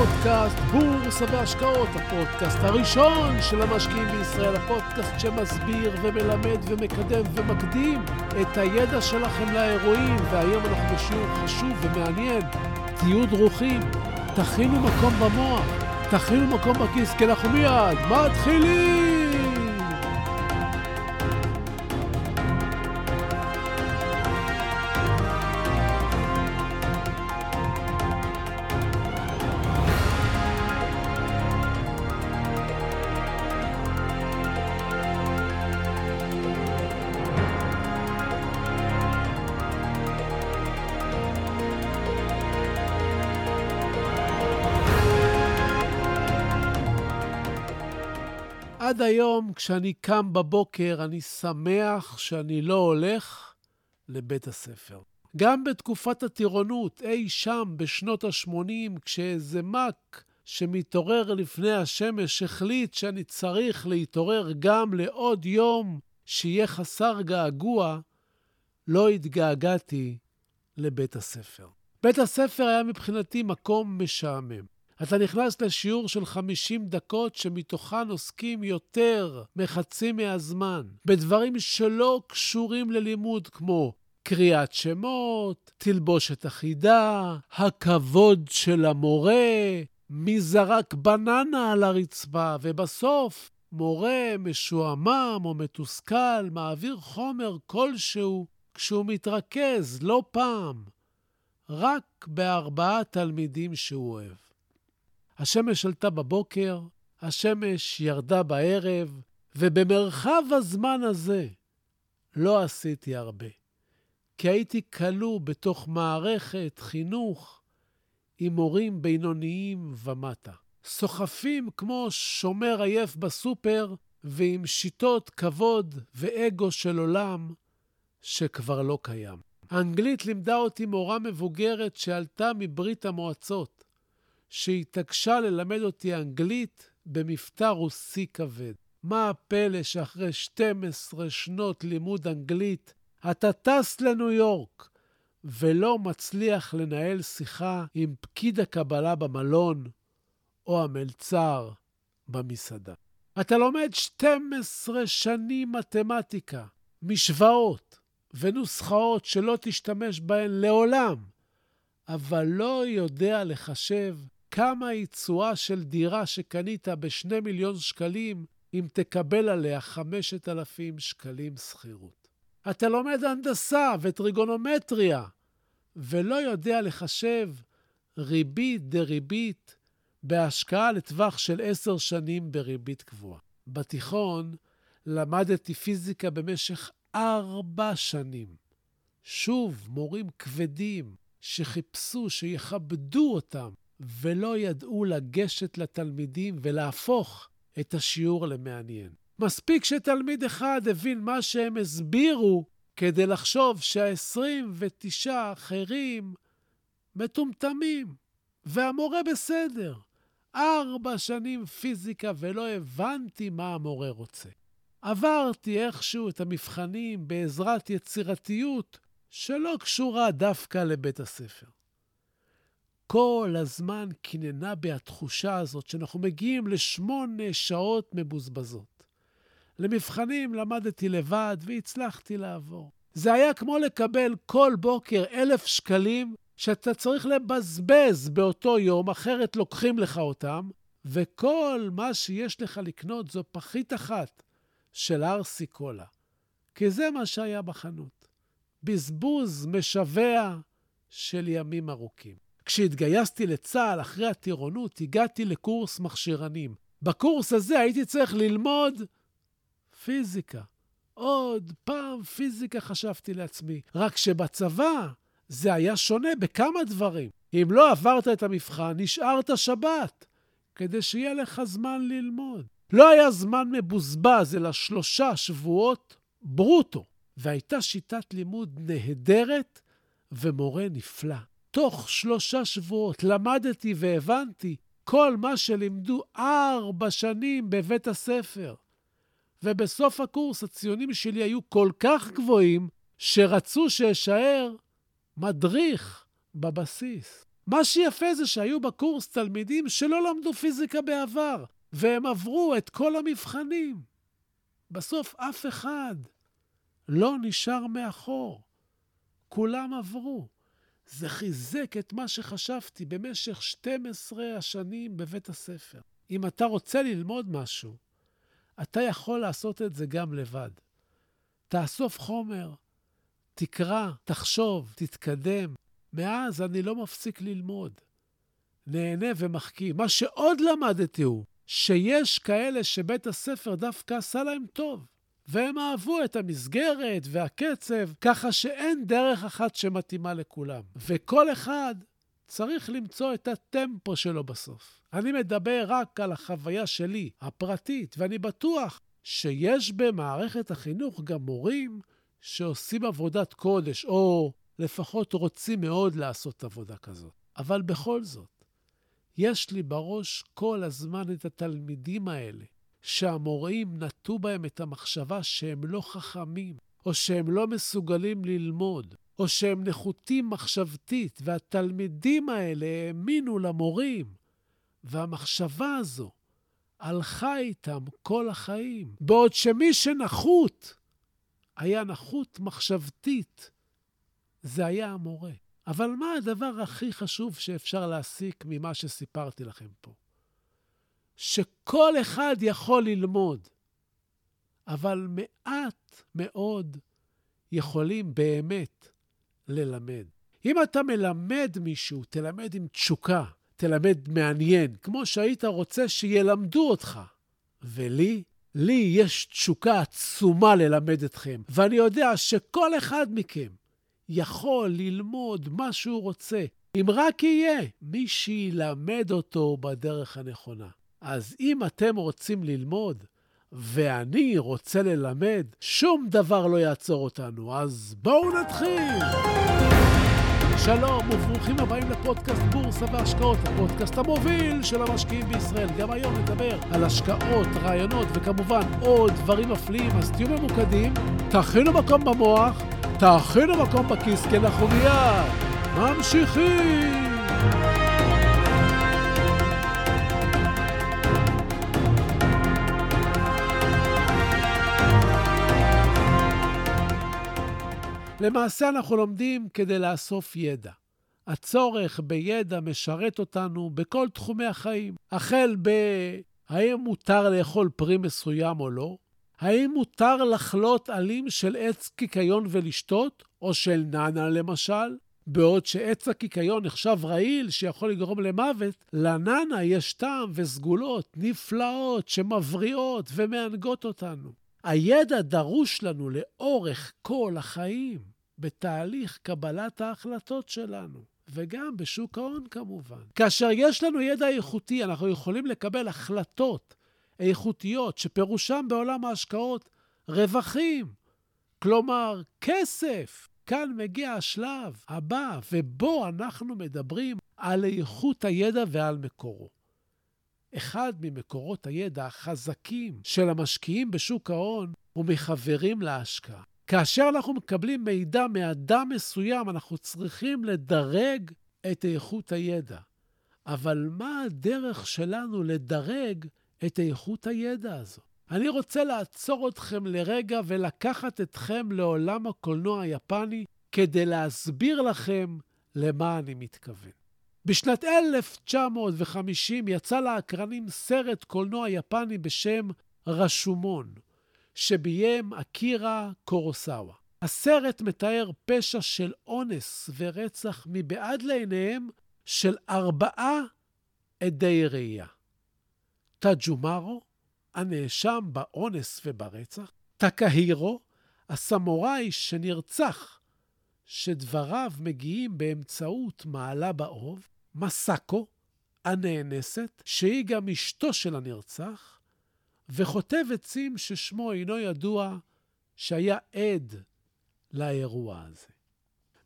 לפודקאסט בורסה והשקעות, הפודקאסט הראשון של המשקיעים בישראל, הפודקאסט שמסביר ומלמד ומקדם ומקדים את הידע שלכם לאירועים, והיום אנחנו בשיעור חשוב ומעניין. תהיו דרוכים, תכינו מקום במוח, תכינו מקום בכיס, כי אנחנו מיד מתחילים! עד היום, כשאני קם בבוקר, אני שמח שאני לא הולך לבית הספר. גם בתקופת הטירונות, אי שם בשנות ה-80, כשאיזה מק שמתעורר לפני השמש החליט שאני צריך להתעורר גם לעוד יום שיהיה חסר געגוע, לא התגעגעתי לבית הספר. בית הספר היה מבחינתי מקום משעמם. אתה נכנס לשיעור של 50 דקות שמתוכן עוסקים יותר מחצי מהזמן בדברים שלא קשורים ללימוד, כמו קריאת שמות, תלבושת אחידה, הכבוד של המורה, מי זרק בננה על הרצפה, ובסוף מורה משועמם או מתוסכל מעביר חומר כלשהו כשהוא מתרכז, לא פעם, רק בארבעה תלמידים שהוא אוהב. השמש עלתה בבוקר, השמש ירדה בערב, ובמרחב הזמן הזה לא עשיתי הרבה, כי הייתי כלוא בתוך מערכת חינוך עם מורים בינוניים ומטה. סוחפים כמו שומר עייף בסופר ועם שיטות כבוד ואגו של עולם שכבר לא קיים. האנגלית לימדה אותי מורה מבוגרת שעלתה מברית המועצות. שהתעקשה ללמד אותי אנגלית במבטא רוסי כבד. מה הפלא שאחרי 12 שנות לימוד אנגלית אתה טס לניו יורק ולא מצליח לנהל שיחה עם פקיד הקבלה במלון או המלצר במסעדה. אתה לומד 12 שנים מתמטיקה, משוואות ונוסחאות שלא תשתמש בהן לעולם, אבל לא יודע לחשב כמה היא תשואה של דירה שקנית ב-2 מיליון שקלים אם תקבל עליה 5,000 שקלים שכירות. אתה לומד הנדסה וטריגונומטריה ולא יודע לחשב ריבית דריבית בהשקעה לטווח של עשר שנים בריבית קבועה. בתיכון למדתי פיזיקה במשך ארבע שנים. שוב, מורים כבדים שחיפשו שיכבדו אותם ולא ידעו לגשת לתלמידים ולהפוך את השיעור למעניין. מספיק שתלמיד אחד הבין מה שהם הסבירו כדי לחשוב שה-29 האחרים מטומטמים, והמורה בסדר. ארבע שנים פיזיקה ולא הבנתי מה המורה רוצה. עברתי איכשהו את המבחנים בעזרת יצירתיות שלא קשורה דווקא לבית הספר. כל הזמן קיננה בי התחושה הזאת שאנחנו מגיעים לשמונה שעות מבוזבזות. למבחנים למדתי לבד והצלחתי לעבור. זה היה כמו לקבל כל בוקר אלף שקלים שאתה צריך לבזבז באותו יום, אחרת לוקחים לך אותם, וכל מה שיש לך לקנות זו פחית אחת של ארסי קולה. כי זה מה שהיה בחנות. בזבוז משווע של ימים ארוכים. כשהתגייסתי לצה"ל אחרי הטירונות, הגעתי לקורס מכשירנים. בקורס הזה הייתי צריך ללמוד פיזיקה. עוד פעם פיזיקה חשבתי לעצמי. רק שבצבא זה היה שונה בכמה דברים. אם לא עברת את המבחן, נשארת שבת, כדי שיהיה לך זמן ללמוד. לא היה זמן מבוזבז, אלא שלושה שבועות ברוטו. והייתה שיטת לימוד נהדרת ומורה נפלא. תוך שלושה שבועות למדתי והבנתי כל מה שלימדו ארבע שנים בבית הספר. ובסוף הקורס הציונים שלי היו כל כך גבוהים, שרצו שאשאר מדריך בבסיס. מה שיפה זה שהיו בקורס תלמידים שלא למדו פיזיקה בעבר, והם עברו את כל המבחנים. בסוף אף אחד לא נשאר מאחור. כולם עברו. זה חיזק את מה שחשבתי במשך 12 השנים בבית הספר. אם אתה רוצה ללמוד משהו, אתה יכול לעשות את זה גם לבד. תאסוף חומר, תקרא, תחשוב, תתקדם. מאז אני לא מפסיק ללמוד. נהנה ומחכים. מה שעוד למדתי הוא שיש כאלה שבית הספר דווקא עשה להם טוב. והם אהבו את המסגרת והקצב, ככה שאין דרך אחת שמתאימה לכולם. וכל אחד צריך למצוא את הטמפו שלו בסוף. אני מדבר רק על החוויה שלי, הפרטית, ואני בטוח שיש במערכת החינוך גם מורים שעושים עבודת קודש, או לפחות רוצים מאוד לעשות עבודה כזאת. אבל בכל זאת, יש לי בראש כל הזמן את התלמידים האלה, שהמורים נטו בהם את המחשבה שהם לא חכמים, או שהם לא מסוגלים ללמוד, או שהם נחותים מחשבתית, והתלמידים האלה האמינו למורים. והמחשבה הזו הלכה איתם כל החיים, בעוד שמי שנחות היה נחות מחשבתית, זה היה המורה. אבל מה הדבר הכי חשוב שאפשר להסיק ממה שסיפרתי לכם פה? שכל אחד יכול ללמוד, אבל מעט מאוד יכולים באמת ללמד. אם אתה מלמד מישהו, תלמד עם תשוקה, תלמד מעניין, כמו שהיית רוצה שילמדו אותך. ולי, לי יש תשוקה עצומה ללמד אתכם, ואני יודע שכל אחד מכם יכול ללמוד מה שהוא רוצה, אם רק יהיה מי שילמד אותו בדרך הנכונה. אז אם אתם רוצים ללמוד, ואני רוצה ללמד, שום דבר לא יעצור אותנו. אז בואו נתחיל! שלום וברוכים הבאים לפודקאסט בורסה והשקעות, הפודקאסט המוביל של המשקיעים בישראל. גם היום נדבר על השקעות, רעיונות וכמובן עוד דברים מפליאים, אז תהיו ממוקדים, תכינו מקום במוח, תכינו מקום בכיס, כי אנחנו מיד ממשיכים! למעשה אנחנו לומדים כדי לאסוף ידע. הצורך בידע משרת אותנו בכל תחומי החיים, החל ב... האם מותר לאכול פרי מסוים או לא? האם מותר לחלות עלים של עץ קיקיון ולשתות, או של נאנה למשל? בעוד שעץ הקיקיון נחשב רעיל שיכול לגרום למוות, לנאנה יש טעם וסגולות נפלאות שמבריאות ומענגות אותנו. הידע דרוש לנו לאורך כל החיים, בתהליך קבלת ההחלטות שלנו, וגם בשוק ההון כמובן. כאשר יש לנו ידע איכותי, אנחנו יכולים לקבל החלטות איכותיות, שפירושם בעולם ההשקעות רווחים, כלומר כסף. כאן מגיע השלב הבא, ובו אנחנו מדברים על איכות הידע ועל מקורו. אחד ממקורות הידע החזקים של המשקיעים בשוק ההון הוא מחברים להשקעה. כאשר אנחנו מקבלים מידע מאדם מסוים, אנחנו צריכים לדרג את איכות הידע. אבל מה הדרך שלנו לדרג את איכות הידע הזו? אני רוצה לעצור אתכם לרגע ולקחת אתכם לעולם הקולנוע היפני כדי להסביר לכם למה אני מתכוון. בשנת 1950 יצא לאקרנים סרט קולנוע יפני בשם רשומון, שביים אקירה קורוסאווה. הסרט מתאר פשע של אונס ורצח מבעד לעיניהם של ארבעה עדי ראייה. טאג'ומארו, הנאשם באונס וברצח, טקהירו, הסמוראי שנרצח שדבריו מגיעים באמצעות מעלה באוב, מסאקו, הנאנסת, שהיא גם אשתו של הנרצח, וחוטב עצים ששמו אינו ידוע, שהיה עד לאירוע הזה.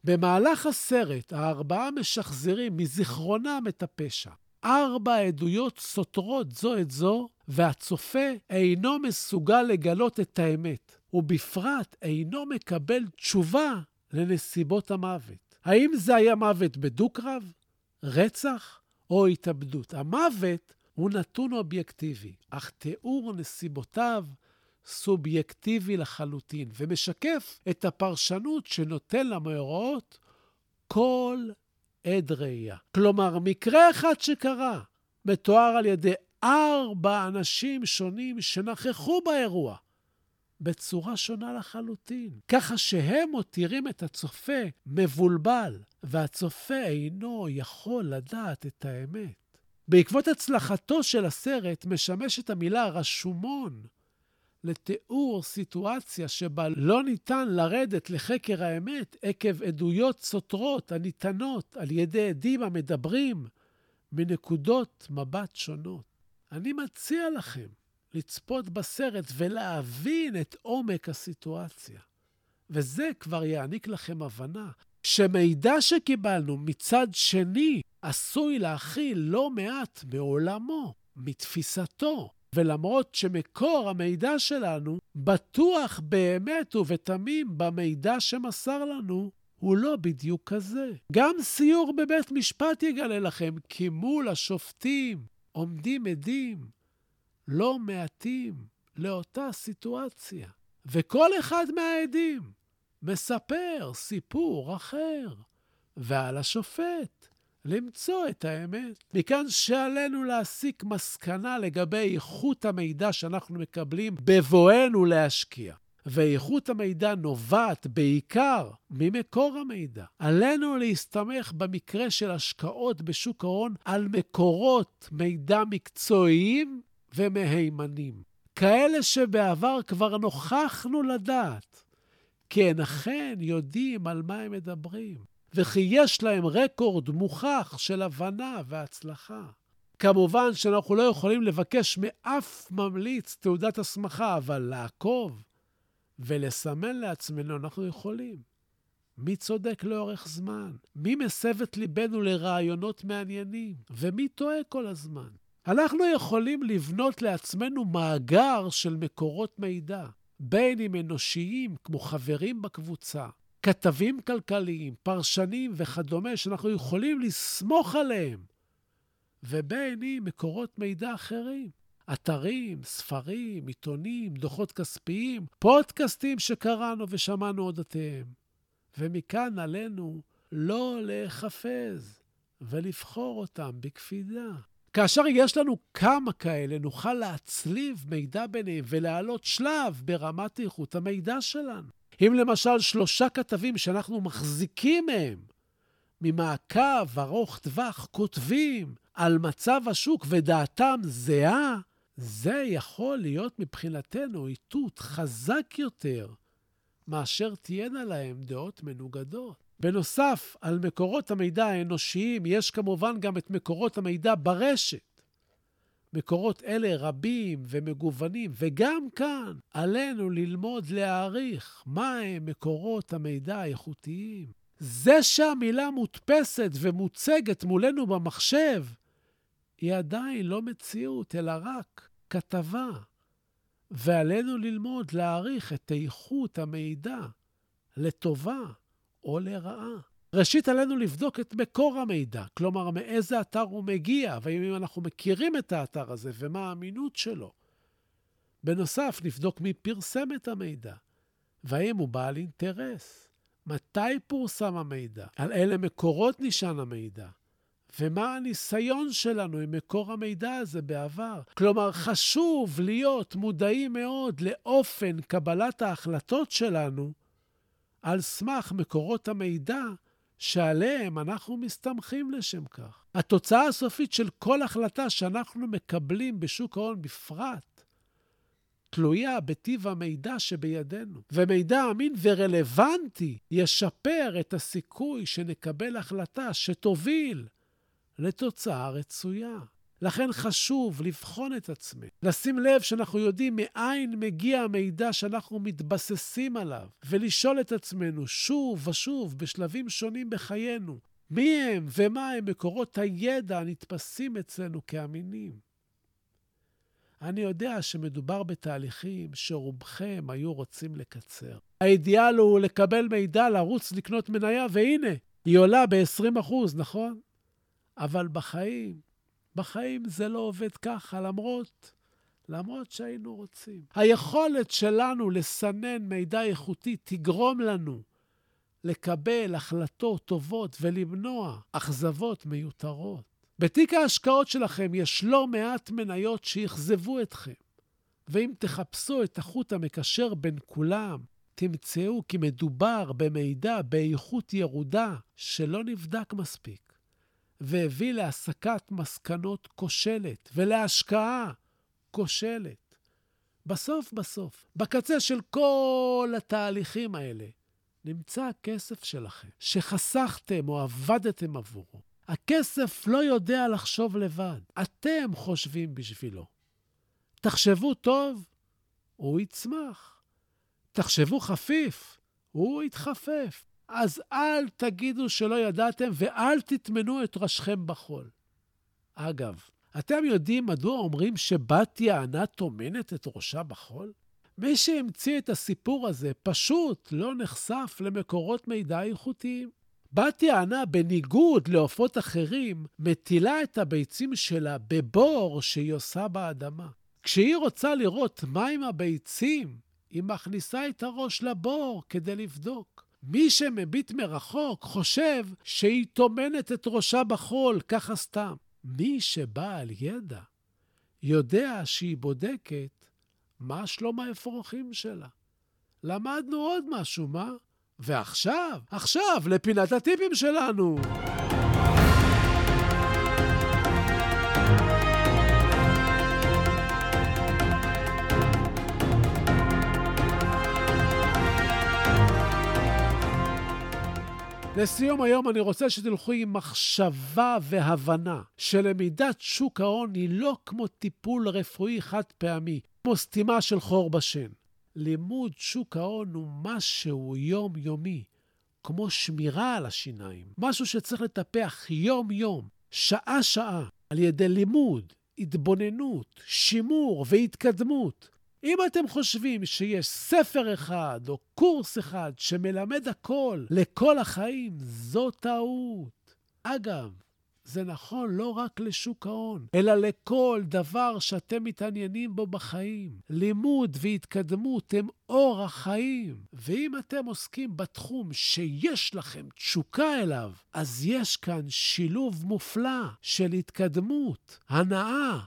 במהלך הסרט, הארבעה משחזרים מזיכרונם את הפשע. ארבע עדויות סותרות זו את זו, והצופה אינו מסוגל לגלות את האמת, ובפרט אינו מקבל תשובה לנסיבות המוות. האם זה היה מוות בדו-קרב? רצח או התאבדות. המוות הוא נתון אובייקטיבי, אך תיאור נסיבותיו סובייקטיבי לחלוטין, ומשקף את הפרשנות שנותן למאורעות כל עד ראייה. כלומר, מקרה אחד שקרה מתואר על ידי ארבע אנשים שונים שנכחו באירוע. בצורה שונה לחלוטין, ככה שהם מותירים את הצופה מבולבל, והצופה אינו יכול לדעת את האמת. בעקבות הצלחתו של הסרט משמשת המילה רשומון לתיאור סיטואציה שבה לא ניתן לרדת לחקר האמת עקב עדויות סותרות הניתנות על ידי עדים המדברים מנקודות מבט שונות. אני מציע לכם לצפות בסרט ולהבין את עומק הסיטואציה. וזה כבר יעניק לכם הבנה שמידע שקיבלנו מצד שני עשוי להכיל לא מעט מעולמו, מתפיסתו. ולמרות שמקור המידע שלנו בטוח באמת ובתמים במידע שמסר לנו, הוא לא בדיוק כזה. גם סיור בבית משפט יגלה לכם כי מול השופטים עומדים עדים לא מעטים לאותה סיטואציה. וכל אחד מהעדים מספר סיפור אחר, ועל השופט למצוא את האמת. מכאן שעלינו להסיק מסקנה לגבי איכות המידע שאנחנו מקבלים בבואנו להשקיע. ואיכות המידע נובעת בעיקר ממקור המידע. עלינו להסתמך במקרה של השקעות בשוק ההון על מקורות מידע מקצועיים ומהימנים. כאלה שבעבר כבר נוכחנו לדעת, כי הן אכן יודעים על מה הם מדברים, וכי יש להם רקורד מוכח של הבנה והצלחה. כמובן שאנחנו לא יכולים לבקש מאף ממליץ תעודת הסמכה, אבל לעקוב ולסמן לעצמנו אנחנו יכולים. מי צודק לאורך זמן? מי מסב את ליבנו לרעיונות מעניינים? ומי טועה כל הזמן? אנחנו יכולים לבנות לעצמנו מאגר של מקורות מידע, בין אם אנושיים, כמו חברים בקבוצה, כתבים כלכליים, פרשנים וכדומה, שאנחנו יכולים לסמוך עליהם, ובין אם מקורות מידע אחרים. אתרים, ספרים, עיתונים, דוחות כספיים, פודקאסטים שקראנו ושמענו אודותיהם. ומכאן עלינו לא להיחפז ולבחור אותם בקפידה. כאשר יש לנו כמה כאלה, נוכל להצליב מידע ביניהם ולהעלות שלב ברמת איכות המידע שלנו. אם למשל שלושה כתבים שאנחנו מחזיקים מהם, ממעקב ארוך טווח, כותבים על מצב השוק ודעתם זהה, זה יכול להיות מבחינתנו איתות חזק יותר מאשר תהיינה להם דעות מנוגדות. בנוסף, על מקורות המידע האנושיים יש כמובן גם את מקורות המידע ברשת. מקורות אלה רבים ומגוונים, וגם כאן עלינו ללמוד להעריך מהם מקורות המידע האיכותיים. זה שהמילה מודפסת ומוצגת מולנו במחשב, היא עדיין לא מציאות, אלא רק כתבה. ועלינו ללמוד להעריך את איכות המידע לטובה או לרעה. ראשית, עלינו לבדוק את מקור המידע, כלומר, מאיזה אתר הוא מגיע, ואם אנחנו מכירים את האתר הזה ומה האמינות שלו. בנוסף, נבדוק מי פרסם את המידע, והאם הוא בעל אינטרס. מתי פורסם המידע? על אילו מקורות נשען המידע? ומה הניסיון שלנו עם מקור המידע הזה בעבר. כלומר, חשוב להיות מודעים מאוד לאופן קבלת ההחלטות שלנו על סמך מקורות המידע שעליהם אנחנו מסתמכים לשם כך. התוצאה הסופית של כל החלטה שאנחנו מקבלים בשוק ההון בפרט, תלויה בטיב המידע שבידינו. ומידע אמין ורלוונטי ישפר את הסיכוי שנקבל החלטה שתוביל לתוצאה רצויה. לכן חשוב לבחון את עצמנו, לשים לב שאנחנו יודעים מאין מגיע המידע שאנחנו מתבססים עליו, ולשאול את עצמנו שוב ושוב בשלבים שונים בחיינו, מי הם ומה הם מקורות הידע הנתפסים אצלנו כאמינים. אני יודע שמדובר בתהליכים שרובכם היו רוצים לקצר. האידיאל הוא לקבל מידע, לרוץ לקנות מניה, והנה, היא עולה ב-20%, נכון? אבל בחיים, בחיים זה לא עובד ככה, למרות, למרות שהיינו רוצים. היכולת שלנו לסנן מידע איכותי תגרום לנו לקבל החלטות טובות ולמנוע אכזבות מיותרות. בתיק ההשקעות שלכם יש לא מעט מניות שאכזבו אתכם, ואם תחפשו את החוט המקשר בין כולם, תמצאו כי מדובר במידע באיכות ירודה שלא נבדק מספיק, והביא להסקת מסקנות כושלת ולהשקעה כושלת. בסוף בסוף, בקצה של כל התהליכים האלה, נמצא הכסף שלכם, שחסכתם או עבדתם עבורו. הכסף לא יודע לחשוב לבד, אתם חושבים בשבילו. תחשבו טוב, הוא יצמח. תחשבו חפיף, הוא יתחפף. אז אל תגידו שלא ידעתם ואל תטמנו את ראשכם בחול. אגב, אתם יודעים מדוע אומרים שבת יענה טומנת את ראשה בחול? מי שהמציא את הסיפור הזה פשוט לא נחשף למקורות מידע איכותיים. בת יענה, בניגוד לעופות אחרים, מטילה את הביצים שלה בבור שהיא עושה באדמה. כשהיא רוצה לראות מה עם הביצים, היא מכניסה את הראש לבור כדי לבדוק. מי שמביט מרחוק חושב שהיא טומנת את ראשה בחול, ככה סתם. מי שבעל ידע יודע שהיא בודקת מה שלום האפרוחים שלה. למדנו עוד משהו, מה? ועכשיו, עכשיו, לפינת הטיפים שלנו. לסיום היום אני רוצה שתלכו עם מחשבה והבנה שלמידת שוק ההון היא לא כמו טיפול רפואי חד פעמי, כמו סתימה של חור בשן. לימוד שוק ההון הוא משהו יומיומי, כמו שמירה על השיניים, משהו שצריך לטפח יום-יום, שעה-שעה, על ידי לימוד, התבוננות, שימור והתקדמות. אם אתם חושבים שיש ספר אחד או קורס אחד שמלמד הכל לכל החיים, זו טעות. אגב, זה נכון לא רק לשוק ההון, אלא לכל דבר שאתם מתעניינים בו בחיים. לימוד והתקדמות הם אור החיים. ואם אתם עוסקים בתחום שיש לכם תשוקה אליו, אז יש כאן שילוב מופלא של התקדמות, הנאה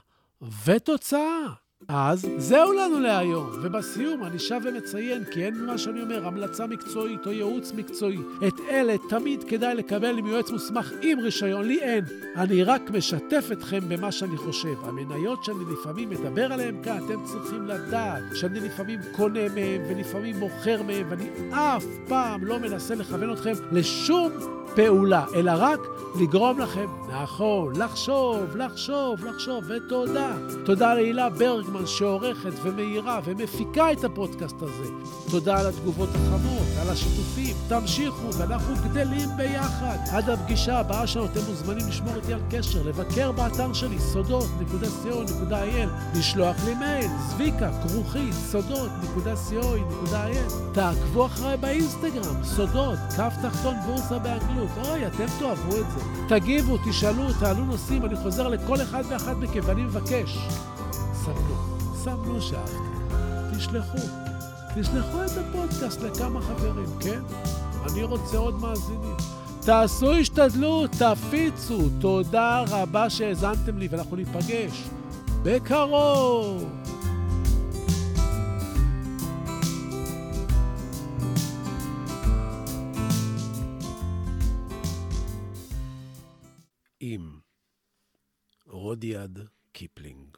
ותוצאה. אז זהו לנו להיום, ובסיום אני שב ומציין, כי אין מה שאני אומר, המלצה מקצועית או ייעוץ מקצועי. את אלה תמיד כדאי לקבל עם יועץ מוסמך עם רישיון, לי אין. אני רק משתף אתכם במה שאני חושב. המניות שאני לפעמים מדבר עליהן כאן, אתם צריכים לדעת שאני לפעמים קונה מהן ולפעמים מוכר מהן, ואני אף פעם לא מנסה לכוון אתכם לשום פעולה, אלא רק לגרום לכם, נכון, לחשוב, לחשוב, לחשוב, ותודה. תודה להילה ברגמן שעורכת ומאירה ומפיקה את הפודקאסט הזה. תודה על התגובות החמות, על השיתופים. תמשיכו, ואנחנו גדלים ביחד. עד הפגישה הבאה שלנו אתם מוזמנים לשמור איתי על קשר, לבקר באתר שלי, סודות.co.il, לשלוח לי מייל, זביקה, כרוכית, סודות.co.il. תעקבו אחריי באינסטגרם, סודות, כף תחתון בורסה באנגלות. אוי, אתם תאהבו את זה. תגיבו, תשאלו, תעלו נושאים, אני חוזר לכל אחד ואחת מכם, ואני מבקש, סמנו, סמנו שאהבתם. תשלחו, תשלחו את הפודקאסט לכמה חברים, כן? אני רוצה עוד מאזינים. תעשו השתדלות, תפיצו. תודה רבה שהאזנתם לי, ואנחנו ניפגש בקרוב. אם רודיארד קיפלינג,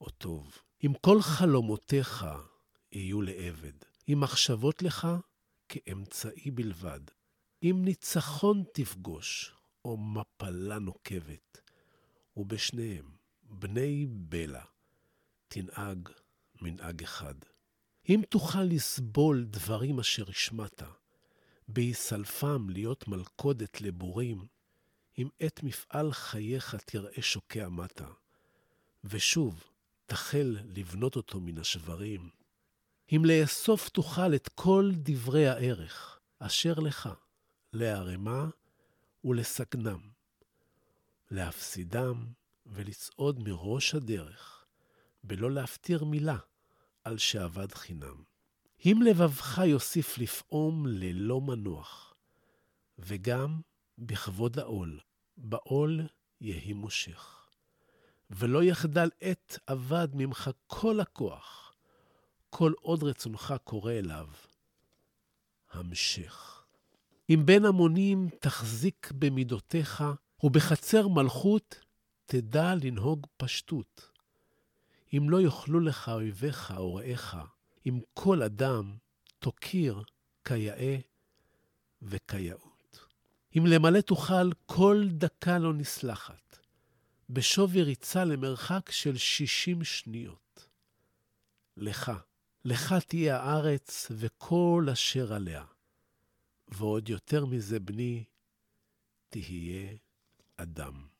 או טוב. אם כל חלומותיך יהיו לעבד, אם מחשבות לך כאמצעי בלבד, אם ניצחון תפגוש או מפלה נוקבת, ובשניהם, בני בלע, תנהג מנהג אחד. אם תוכל לסבול דברים אשר השמעת, בהיסלפם להיות מלכודת לבורים, אם את מפעל חייך תראה שוקע מטה, ושוב תחל לבנות אותו מן השברים, אם לאסוף תוכל את כל דברי הערך אשר לך, לערמה ולסגנם, להפסידם ולצעוד מראש הדרך, בלא להפטיר מילה על שאבד חינם. אם לבבך יוסיף לפעום ללא מנוח, וגם בכבוד העול, בעול יהי מושך. ולא יחדל עת אבד ממך כל הכוח, כל עוד רצונך קורא אליו. המשך. אם בין המונים תחזיק במידותיך, ובחצר מלכות תדע לנהוג פשטות. אם לא יאכלו לך אויביך או רעיך, אם כל אדם תוקיר כיאה וכיאות. אם למלא תוכל כל דקה לא נסלחת, בשווי ריצה למרחק של שישים שניות. לך, לך תהיה הארץ וכל אשר עליה. ועוד יותר מזה, בני, תהיה אדם.